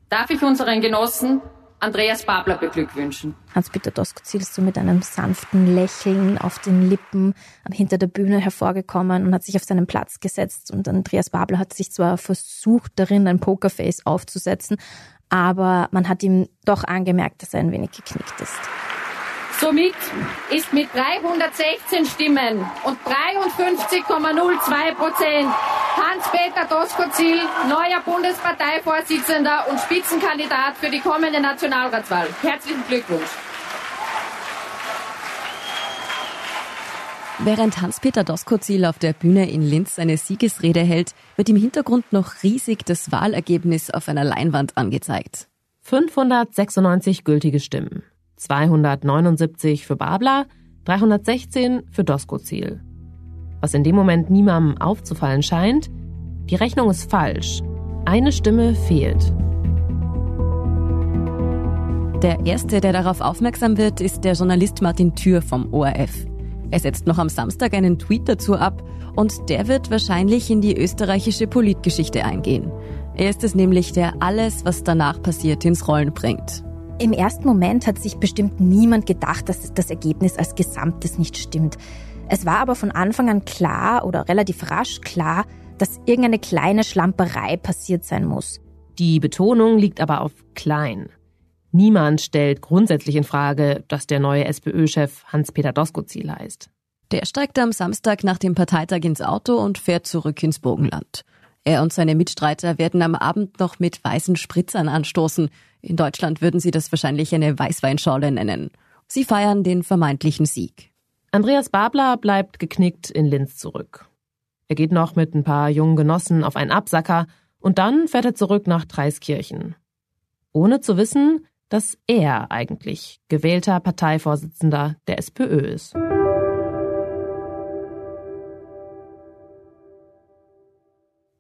darf ich unseren Genossen Andreas Babler beglückwünschen. Hans-Peter Doskozil ist so mit einem sanften Lächeln auf den Lippen hinter der Bühne hervorgekommen und hat sich auf seinen Platz gesetzt. Und Andreas Babler hat sich zwar versucht, darin ein Pokerface aufzusetzen, aber man hat ihm doch angemerkt, dass er ein wenig geknickt ist. Somit ist mit 316 Stimmen und 53,02 Prozent Hans-Peter Doskozil neuer Bundesparteivorsitzender und Spitzenkandidat für die kommende Nationalratswahl. Herzlichen Glückwunsch. Während Hans-Peter Doskozil auf der Bühne in Linz seine Siegesrede hält, wird im Hintergrund noch riesig das Wahlergebnis auf einer Leinwand angezeigt. 596 gültige Stimmen. 279 für Babler, 316 für Doskozil. Was in dem Moment niemandem aufzufallen scheint, die Rechnung ist falsch. Eine Stimme fehlt. Der erste, der darauf aufmerksam wird, ist der Journalist Martin Thür vom ORF. Er setzt noch am Samstag einen Tweet dazu ab und der wird wahrscheinlich in die österreichische Politgeschichte eingehen. Er ist es nämlich, der alles, was danach passiert, ins Rollen bringt. Im ersten Moment hat sich bestimmt niemand gedacht, dass das Ergebnis als Gesamtes nicht stimmt. Es war aber von Anfang an klar oder relativ rasch klar, dass irgendeine kleine Schlamperei passiert sein muss. Die Betonung liegt aber auf klein. Niemand stellt grundsätzlich in Frage, dass der neue SPÖ-Chef Hans-Peter Doskozil heißt. Der steigt am Samstag nach dem Parteitag ins Auto und fährt zurück ins Burgenland. Er und seine Mitstreiter werden am Abend noch mit weißen Spritzern anstoßen. In Deutschland würden sie das wahrscheinlich eine Weißweinschorle nennen. Sie feiern den vermeintlichen Sieg. Andreas Babler bleibt geknickt in Linz zurück. Er geht noch mit ein paar jungen Genossen auf einen Absacker und dann fährt er zurück nach Dreiskirchen. Ohne zu wissen, dass er eigentlich gewählter Parteivorsitzender der SPÖ ist.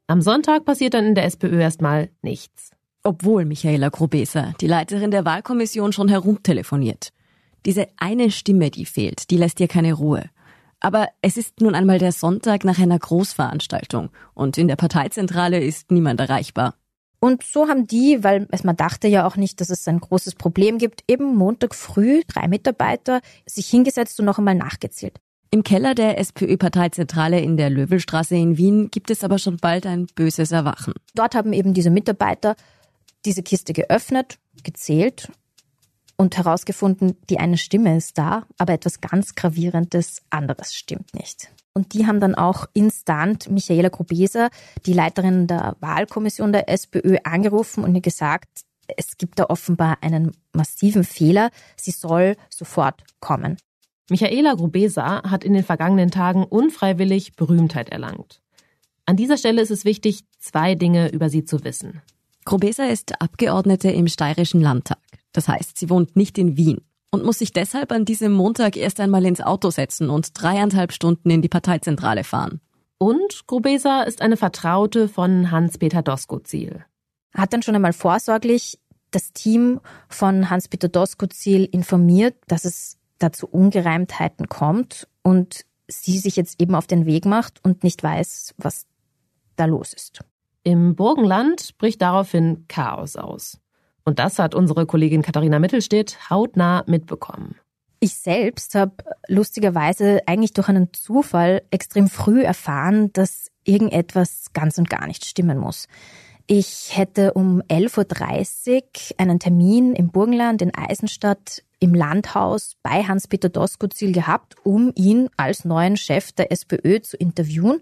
Am Sonntag passiert dann in der SPÖ erstmal nichts. Obwohl Michaela Grobeser, die Leiterin der Wahlkommission, schon herumtelefoniert. Diese eine Stimme, die fehlt, die lässt ihr keine Ruhe. Aber es ist nun einmal der Sonntag nach einer Großveranstaltung und in der Parteizentrale ist niemand erreichbar. Und so haben die, weil es man dachte ja auch nicht, dass es ein großes Problem gibt, eben Montag früh drei Mitarbeiter sich hingesetzt und noch einmal nachgezählt. Im Keller der SPÖ-Parteizentrale in der Löwelstraße in Wien gibt es aber schon bald ein böses Erwachen. Dort haben eben diese Mitarbeiter diese Kiste geöffnet, gezählt und herausgefunden, die eine Stimme ist da, aber etwas ganz Gravierendes anderes stimmt nicht. Und die haben dann auch instant Michaela Grubeser, die Leiterin der Wahlkommission der SPÖ, angerufen und ihr gesagt, es gibt da offenbar einen massiven Fehler. Sie soll sofort kommen. Michaela Grubesa hat in den vergangenen Tagen unfreiwillig Berühmtheit erlangt. An dieser Stelle ist es wichtig, zwei Dinge über sie zu wissen. Grubesa ist Abgeordnete im Steirischen Landtag. Das heißt, sie wohnt nicht in Wien und muss sich deshalb an diesem Montag erst einmal ins Auto setzen und dreieinhalb Stunden in die Parteizentrale fahren. Und Grubesa ist eine Vertraute von Hans-Peter Doskozil. Hat dann schon einmal vorsorglich das Team von Hans-Peter Doskozil informiert, dass es dazu Ungereimtheiten kommt und sie sich jetzt eben auf den Weg macht und nicht weiß, was da los ist. Im Burgenland bricht daraufhin Chaos aus. Und das hat unsere Kollegin Katharina Mittelstedt hautnah mitbekommen. Ich selbst habe lustigerweise eigentlich durch einen Zufall extrem früh erfahren, dass irgendetwas ganz und gar nicht stimmen muss. Ich hätte um 11.30 Uhr einen Termin im Burgenland in Eisenstadt im Landhaus bei Hans-Peter Doskozil gehabt, um ihn als neuen Chef der SPÖ zu interviewen.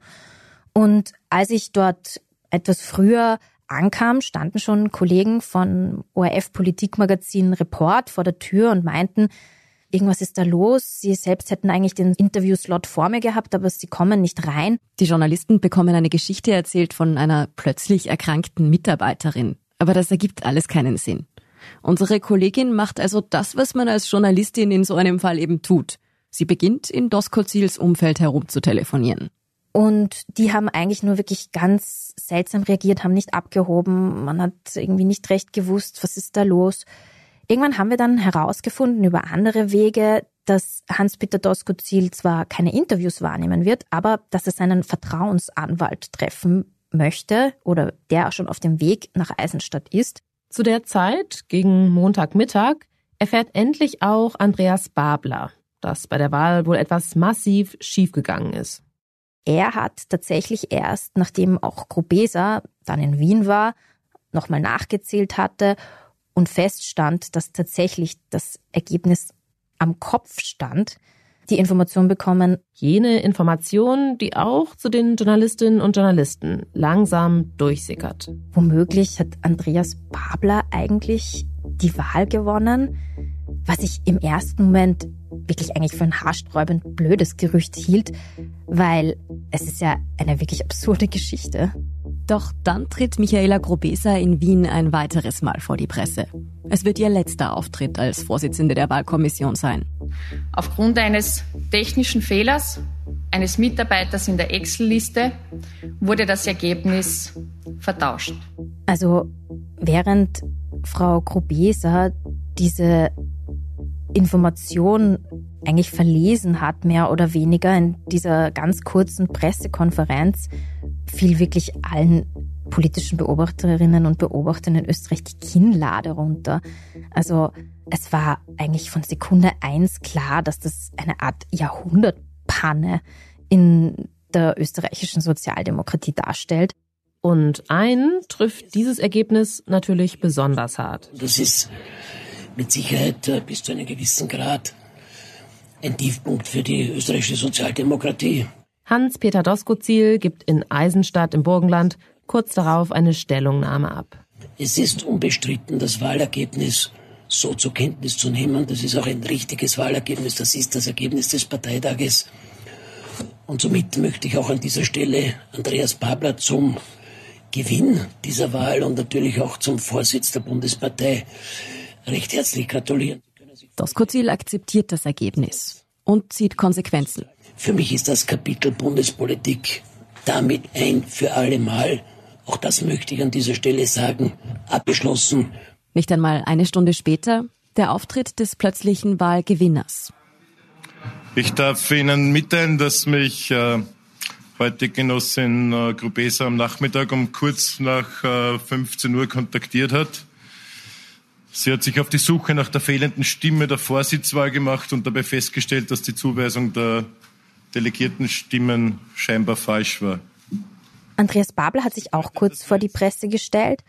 Und als ich dort etwas früher ankam, standen schon Kollegen von ORF Politikmagazin Report vor der Tür und meinten, irgendwas ist da los. Sie selbst hätten eigentlich den Interviewslot vor mir gehabt, aber sie kommen nicht rein. Die Journalisten bekommen eine Geschichte erzählt von einer plötzlich erkrankten Mitarbeiterin. Aber das ergibt alles keinen Sinn. Unsere Kollegin macht also das, was man als Journalistin in so einem Fall eben tut. Sie beginnt in Doskozils Umfeld herumzutelefonieren. Und die haben eigentlich nur wirklich ganz seltsam reagiert, haben nicht abgehoben. Man hat irgendwie nicht recht gewusst, was ist da los. Irgendwann haben wir dann herausgefunden über andere Wege, dass Hans-Peter Doskozil zwar keine Interviews wahrnehmen wird, aber dass er seinen Vertrauensanwalt treffen möchte oder der auch schon auf dem Weg nach Eisenstadt ist. Zu der Zeit, gegen Montagmittag, erfährt endlich auch Andreas Babler, dass bei der Wahl wohl etwas massiv schiefgegangen ist. Er hat tatsächlich erst, nachdem auch Grubesa dann in Wien war, nochmal nachgezählt hatte und feststand, dass tatsächlich das Ergebnis am Kopf stand, die Information bekommen. Jene Information, die auch zu den Journalistinnen und Journalisten langsam durchsickert. Womöglich hat Andreas Babler eigentlich die Wahl gewonnen, was ich im ersten Moment wirklich eigentlich für ein haarsträubend blödes Gerücht hielt, weil es ist ja eine wirklich absurde Geschichte. Doch dann tritt Michaela Grobesa in Wien ein weiteres Mal vor die Presse. Es wird ihr letzter Auftritt als Vorsitzende der Wahlkommission sein. Aufgrund eines technischen Fehlers eines Mitarbeiters in der Excel-Liste wurde das Ergebnis vertauscht. Also während Frau Grobesa diese Information eigentlich verlesen hat, mehr oder weniger in dieser ganz kurzen Pressekonferenz, fiel wirklich allen politischen Beobachterinnen und Beobachtern in Österreich die Kinnlade runter. Also es war eigentlich von Sekunde eins klar, dass das eine Art Jahrhundertpanne in der österreichischen Sozialdemokratie darstellt. Und einen trifft dieses Ergebnis natürlich besonders hart. Das ist mit Sicherheit äh, bis zu einem gewissen Grad ein Tiefpunkt für die österreichische Sozialdemokratie. Hans-Peter Doskozil gibt in Eisenstadt im Burgenland kurz darauf eine Stellungnahme ab. Es ist unbestritten, das Wahlergebnis so zur Kenntnis zu nehmen. Das ist auch ein richtiges Wahlergebnis. Das ist das Ergebnis des Parteitages. Und somit möchte ich auch an dieser Stelle Andreas Babler zum Gewinn dieser Wahl und natürlich auch zum Vorsitz der Bundespartei recht herzlich gratulieren. Doskozil akzeptiert das Ergebnis und zieht Konsequenzen. Für mich ist das Kapitel Bundespolitik damit ein für alle Mal, auch das möchte ich an dieser Stelle sagen, abgeschlossen. Nicht einmal eine Stunde später der Auftritt des plötzlichen Wahlgewinners. Ich darf Ihnen mitteilen, dass mich äh, heute Genossin äh, Grubesa am Nachmittag um kurz nach äh, 15 Uhr kontaktiert hat. Sie hat sich auf die Suche nach der fehlenden Stimme der Vorsitzwahl gemacht und dabei festgestellt, dass die Zuweisung der delegierten Stimmen scheinbar falsch war. Andreas Babler hat sich auch kurz vor die Presse gestellt,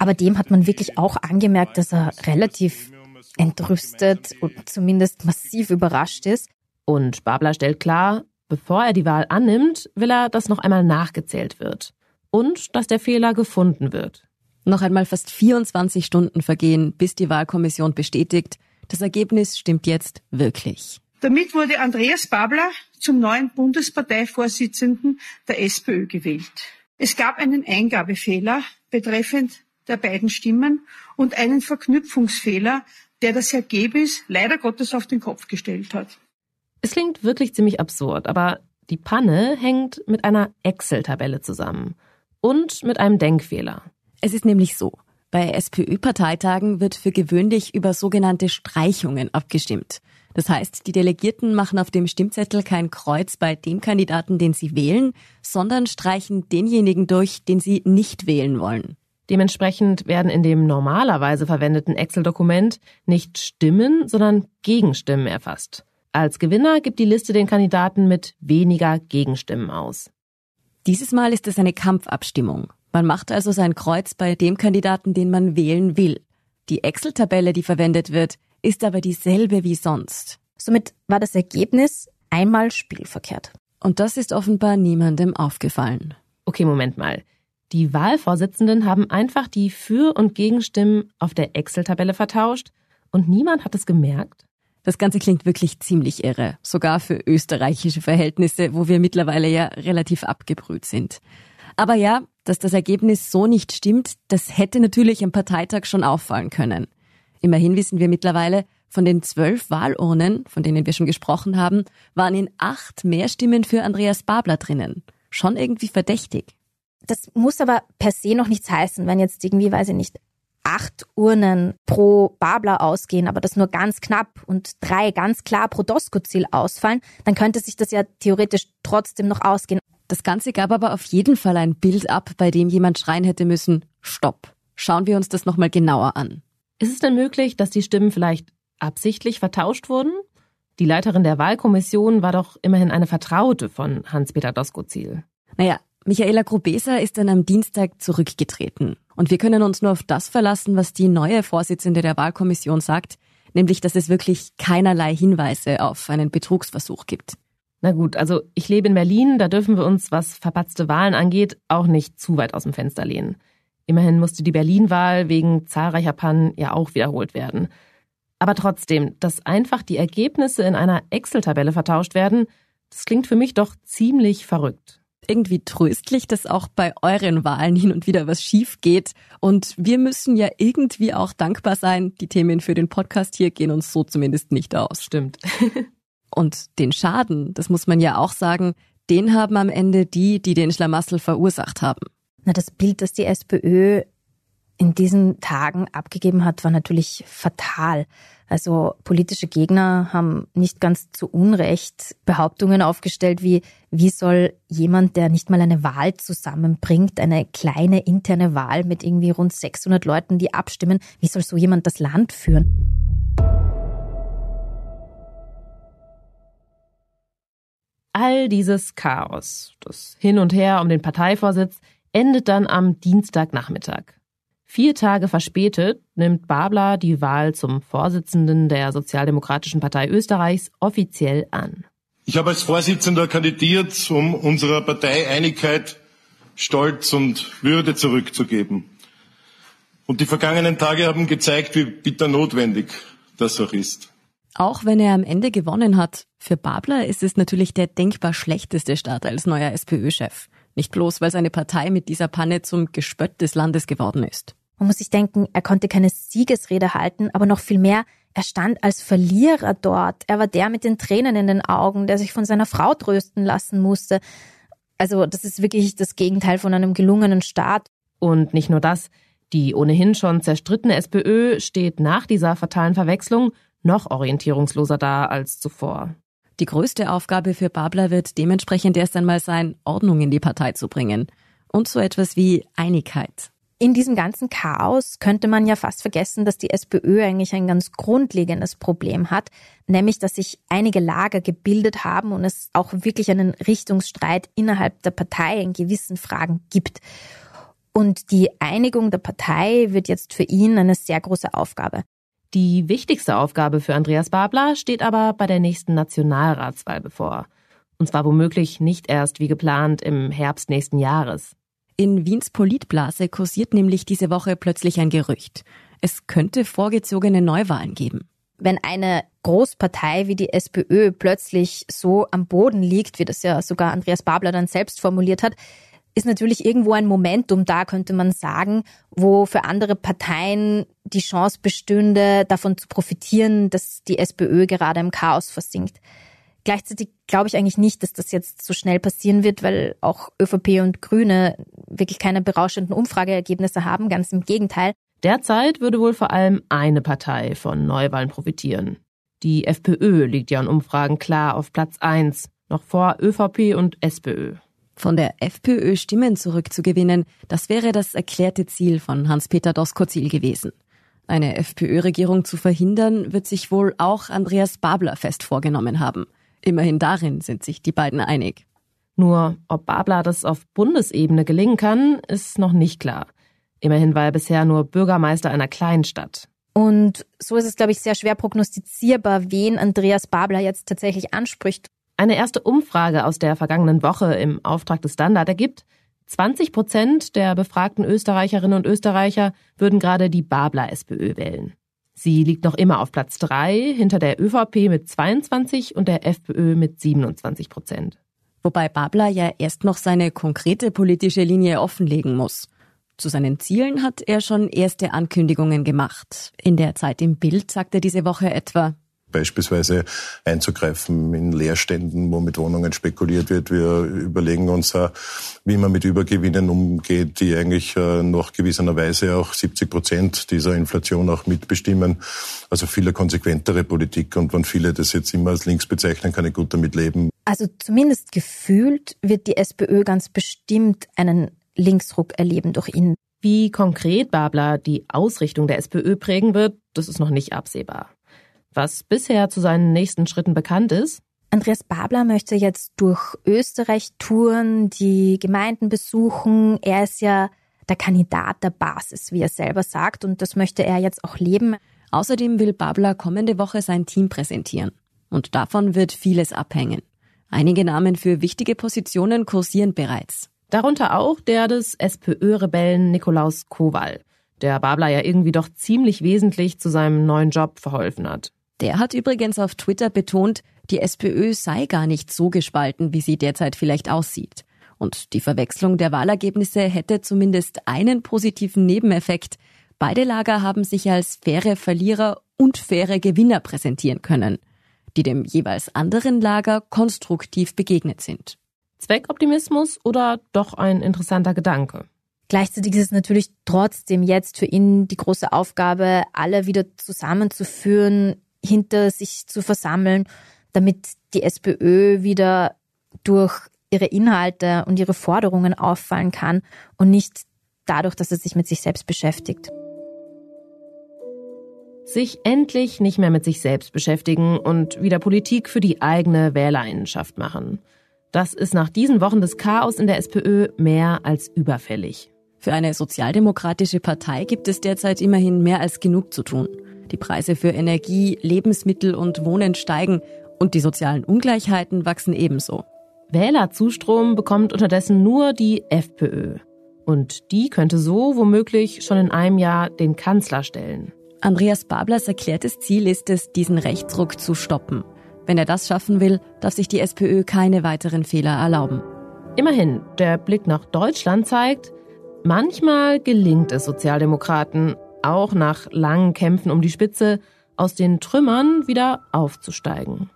aber dem hat man wirklich auch angemerkt, dass er relativ entrüstet und zumindest massiv überrascht ist. Und Babler stellt klar, bevor er die Wahl annimmt, will er, dass noch einmal nachgezählt wird und dass der Fehler gefunden wird. Noch einmal fast 24 Stunden vergehen, bis die Wahlkommission bestätigt, das Ergebnis stimmt jetzt wirklich. Damit wurde Andreas Babler zum neuen Bundesparteivorsitzenden der SPÖ gewählt. Es gab einen Eingabefehler betreffend der beiden Stimmen und einen Verknüpfungsfehler, der das Ergebnis leider Gottes auf den Kopf gestellt hat. Es klingt wirklich ziemlich absurd, aber die Panne hängt mit einer Excel-Tabelle zusammen und mit einem Denkfehler. Es ist nämlich so, bei SPÖ-Parteitagen wird für gewöhnlich über sogenannte Streichungen abgestimmt. Das heißt, die Delegierten machen auf dem Stimmzettel kein Kreuz bei dem Kandidaten, den sie wählen, sondern streichen denjenigen durch, den sie nicht wählen wollen. Dementsprechend werden in dem normalerweise verwendeten Excel-Dokument nicht Stimmen, sondern Gegenstimmen erfasst. Als Gewinner gibt die Liste den Kandidaten mit weniger Gegenstimmen aus. Dieses Mal ist es eine Kampfabstimmung. Man macht also sein Kreuz bei dem Kandidaten, den man wählen will. Die Excel-Tabelle, die verwendet wird, ist aber dieselbe wie sonst. Somit war das Ergebnis einmal spielverkehrt. Und das ist offenbar niemandem aufgefallen. Okay, Moment mal. Die Wahlvorsitzenden haben einfach die Für- und Gegenstimmen auf der Excel-Tabelle vertauscht und niemand hat es gemerkt? Das Ganze klingt wirklich ziemlich irre, sogar für österreichische Verhältnisse, wo wir mittlerweile ja relativ abgebrüht sind. Aber ja, dass das Ergebnis so nicht stimmt, das hätte natürlich am Parteitag schon auffallen können. Immerhin wissen wir mittlerweile, von den zwölf Wahlurnen, von denen wir schon gesprochen haben, waren in acht mehr Stimmen für Andreas Babler drinnen. Schon irgendwie verdächtig. Das muss aber per se noch nichts heißen, wenn jetzt irgendwie, weiß ich nicht, acht Urnen pro Babler ausgehen, aber das nur ganz knapp und drei ganz klar pro Doskozil ausfallen, dann könnte sich das ja theoretisch trotzdem noch ausgehen. Das Ganze gab aber auf jeden Fall ein Bild ab, bei dem jemand schreien hätte müssen, Stopp. Schauen wir uns das nochmal genauer an. Ist es denn möglich, dass die Stimmen vielleicht absichtlich vertauscht wurden? Die Leiterin der Wahlkommission war doch immerhin eine Vertraute von Hans-Peter Doskozil. Naja, Michaela Grubesa ist dann am Dienstag zurückgetreten. Und wir können uns nur auf das verlassen, was die neue Vorsitzende der Wahlkommission sagt, nämlich, dass es wirklich keinerlei Hinweise auf einen Betrugsversuch gibt. Na gut, also ich lebe in Berlin, da dürfen wir uns, was verpatzte Wahlen angeht, auch nicht zu weit aus dem Fenster lehnen. Immerhin musste die Berlin-Wahl wegen zahlreicher Pannen ja auch wiederholt werden. Aber trotzdem, dass einfach die Ergebnisse in einer Excel-Tabelle vertauscht werden, das klingt für mich doch ziemlich verrückt irgendwie tröstlich, dass auch bei euren Wahlen hin und wieder was schief geht. Und wir müssen ja irgendwie auch dankbar sein. Die Themen für den Podcast hier gehen uns so zumindest nicht aus. Stimmt. und den Schaden, das muss man ja auch sagen, den haben am Ende die, die den Schlamassel verursacht haben. Na, das Bild, das die SPÖ in diesen Tagen abgegeben hat, war natürlich fatal. Also politische Gegner haben nicht ganz zu Unrecht Behauptungen aufgestellt wie, wie soll jemand, der nicht mal eine Wahl zusammenbringt, eine kleine interne Wahl mit irgendwie rund 600 Leuten, die abstimmen, wie soll so jemand das Land führen? All dieses Chaos, das Hin und Her um den Parteivorsitz, endet dann am Dienstagnachmittag. Vier Tage verspätet nimmt Babler die Wahl zum Vorsitzenden der Sozialdemokratischen Partei Österreichs offiziell an. Ich habe als Vorsitzender kandidiert, um unserer Partei Einigkeit, Stolz und Würde zurückzugeben. Und die vergangenen Tage haben gezeigt, wie bitter notwendig das auch ist. Auch wenn er am Ende gewonnen hat, für Babler ist es natürlich der denkbar schlechteste Start als neuer SPÖ-Chef. Nicht bloß, weil seine Partei mit dieser Panne zum Gespött des Landes geworden ist. Man muss sich denken, er konnte keine Siegesrede halten, aber noch viel mehr, er stand als Verlierer dort. Er war der mit den Tränen in den Augen, der sich von seiner Frau trösten lassen musste. Also das ist wirklich das Gegenteil von einem gelungenen Staat. Und nicht nur das, die ohnehin schon zerstrittene SPÖ steht nach dieser fatalen Verwechslung noch orientierungsloser da als zuvor. Die größte Aufgabe für Babler wird dementsprechend erst einmal sein, Ordnung in die Partei zu bringen. Und so etwas wie Einigkeit. In diesem ganzen Chaos könnte man ja fast vergessen, dass die SPÖ eigentlich ein ganz grundlegendes Problem hat, nämlich dass sich einige Lager gebildet haben und es auch wirklich einen Richtungsstreit innerhalb der Partei in gewissen Fragen gibt. Und die Einigung der Partei wird jetzt für ihn eine sehr große Aufgabe. Die wichtigste Aufgabe für Andreas Babler steht aber bei der nächsten Nationalratswahl bevor. Und zwar womöglich nicht erst wie geplant im Herbst nächsten Jahres. In Wiens Politblase kursiert nämlich diese Woche plötzlich ein Gerücht. Es könnte vorgezogene Neuwahlen geben. Wenn eine Großpartei wie die SPÖ plötzlich so am Boden liegt, wie das ja sogar Andreas Babler dann selbst formuliert hat, ist natürlich irgendwo ein Momentum da, könnte man sagen, wo für andere Parteien die Chance bestünde, davon zu profitieren, dass die SPÖ gerade im Chaos versinkt. Gleichzeitig glaube ich eigentlich nicht, dass das jetzt so schnell passieren wird, weil auch ÖVP und Grüne wirklich keine berauschenden Umfrageergebnisse haben, ganz im Gegenteil. Derzeit würde wohl vor allem eine Partei von Neuwahlen profitieren. Die FPÖ liegt ja in Umfragen klar auf Platz 1, noch vor ÖVP und SPÖ. Von der FPÖ Stimmen zurückzugewinnen, das wäre das erklärte Ziel von Hans-Peter Doskozil gewesen. Eine FPÖ-Regierung zu verhindern, wird sich wohl auch Andreas Babler fest vorgenommen haben. Immerhin darin sind sich die beiden einig. Nur ob Babler das auf Bundesebene gelingen kann, ist noch nicht klar. Immerhin war er bisher nur Bürgermeister einer Kleinstadt. Und so ist es, glaube ich, sehr schwer prognostizierbar, wen Andreas Babler jetzt tatsächlich anspricht. Eine erste Umfrage aus der vergangenen Woche im Auftrag des Standard ergibt, 20 Prozent der befragten Österreicherinnen und Österreicher würden gerade die Babler SPÖ wählen. Sie liegt noch immer auf Platz drei hinter der ÖVP mit 22 und der FPÖ mit 27 Prozent. Wobei Babler ja erst noch seine konkrete politische Linie offenlegen muss. Zu seinen Zielen hat er schon erste Ankündigungen gemacht. In der Zeit im Bild sagt er diese Woche etwa, beispielsweise einzugreifen in Leerständen, wo mit Wohnungen spekuliert wird. Wir überlegen uns, wie man mit Übergewinnen umgeht, die eigentlich äh, noch gewisserweise auch 70 Prozent dieser Inflation auch mitbestimmen. Also viele konsequentere Politik. Und wenn viele das jetzt immer als links bezeichnen, kann ich gut damit leben. Also zumindest gefühlt wird die SPÖ ganz bestimmt einen Linksruck erleben durch ihn. Wie konkret Babler die Ausrichtung der SPÖ prägen wird, das ist noch nicht absehbar was bisher zu seinen nächsten Schritten bekannt ist. Andreas Babler möchte jetzt durch Österreich touren, die Gemeinden besuchen. Er ist ja der Kandidat der Basis, wie er selber sagt, und das möchte er jetzt auch leben. Außerdem will Babler kommende Woche sein Team präsentieren. Und davon wird vieles abhängen. Einige Namen für wichtige Positionen kursieren bereits. Darunter auch der des SPÖ-Rebellen Nikolaus Kowal, der Babler ja irgendwie doch ziemlich wesentlich zu seinem neuen Job verholfen hat. Der hat übrigens auf Twitter betont, die SPÖ sei gar nicht so gespalten, wie sie derzeit vielleicht aussieht. Und die Verwechslung der Wahlergebnisse hätte zumindest einen positiven Nebeneffekt. Beide Lager haben sich als faire Verlierer und faire Gewinner präsentieren können, die dem jeweils anderen Lager konstruktiv begegnet sind. Zweckoptimismus oder doch ein interessanter Gedanke? Gleichzeitig ist es natürlich trotzdem jetzt für ihn die große Aufgabe, alle wieder zusammenzuführen, hinter sich zu versammeln, damit die SPÖ wieder durch ihre Inhalte und ihre Forderungen auffallen kann und nicht dadurch, dass er sich mit sich selbst beschäftigt. Sich endlich nicht mehr mit sich selbst beschäftigen und wieder Politik für die eigene Wählerinnenschaft machen. Das ist nach diesen Wochen des Chaos in der SPÖ mehr als überfällig. Für eine sozialdemokratische Partei gibt es derzeit immerhin mehr als genug zu tun. Die Preise für Energie, Lebensmittel und Wohnen steigen und die sozialen Ungleichheiten wachsen ebenso. Wählerzustrom bekommt unterdessen nur die FPÖ. Und die könnte so womöglich schon in einem Jahr den Kanzler stellen. Andreas Bablers erklärtes Ziel ist es, diesen Rechtsruck zu stoppen. Wenn er das schaffen will, darf sich die SPÖ keine weiteren Fehler erlauben. Immerhin, der Blick nach Deutschland zeigt, Manchmal gelingt es Sozialdemokraten, auch nach langen Kämpfen um die Spitze, aus den Trümmern wieder aufzusteigen.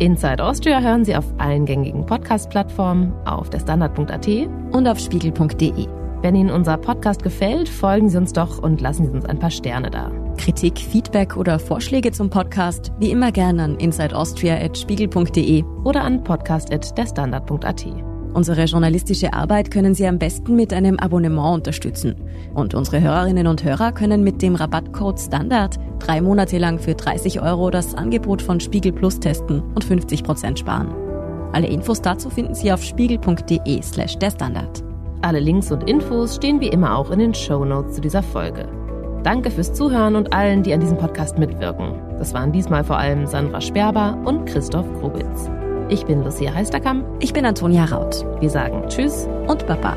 Inside Austria hören Sie auf allen gängigen Podcast-Plattformen, auf der Standard.at und auf spiegel.de. Wenn Ihnen unser Podcast gefällt, folgen Sie uns doch und lassen Sie uns ein paar Sterne da. Kritik, Feedback oder Vorschläge zum Podcast wie immer gerne an insideaustria.spiegel.de oder an podcast.derstandard.at. Unsere journalistische Arbeit können Sie am besten mit einem Abonnement unterstützen. Und unsere Hörerinnen und Hörer können mit dem Rabattcode STANDARD drei Monate lang für 30 Euro das Angebot von Spiegel Plus testen und 50 Prozent sparen. Alle Infos dazu finden Sie auf spiegel.de slash der Standard. Alle Links und Infos stehen wie immer auch in den Show Notes zu dieser Folge. Danke fürs Zuhören und allen, die an diesem Podcast mitwirken. Das waren diesmal vor allem Sandra Sperber und Christoph Grubitz. Ich bin Lucia Heisterkamp. Ich bin Antonia Raut. Wir sagen Tschüss und Baba.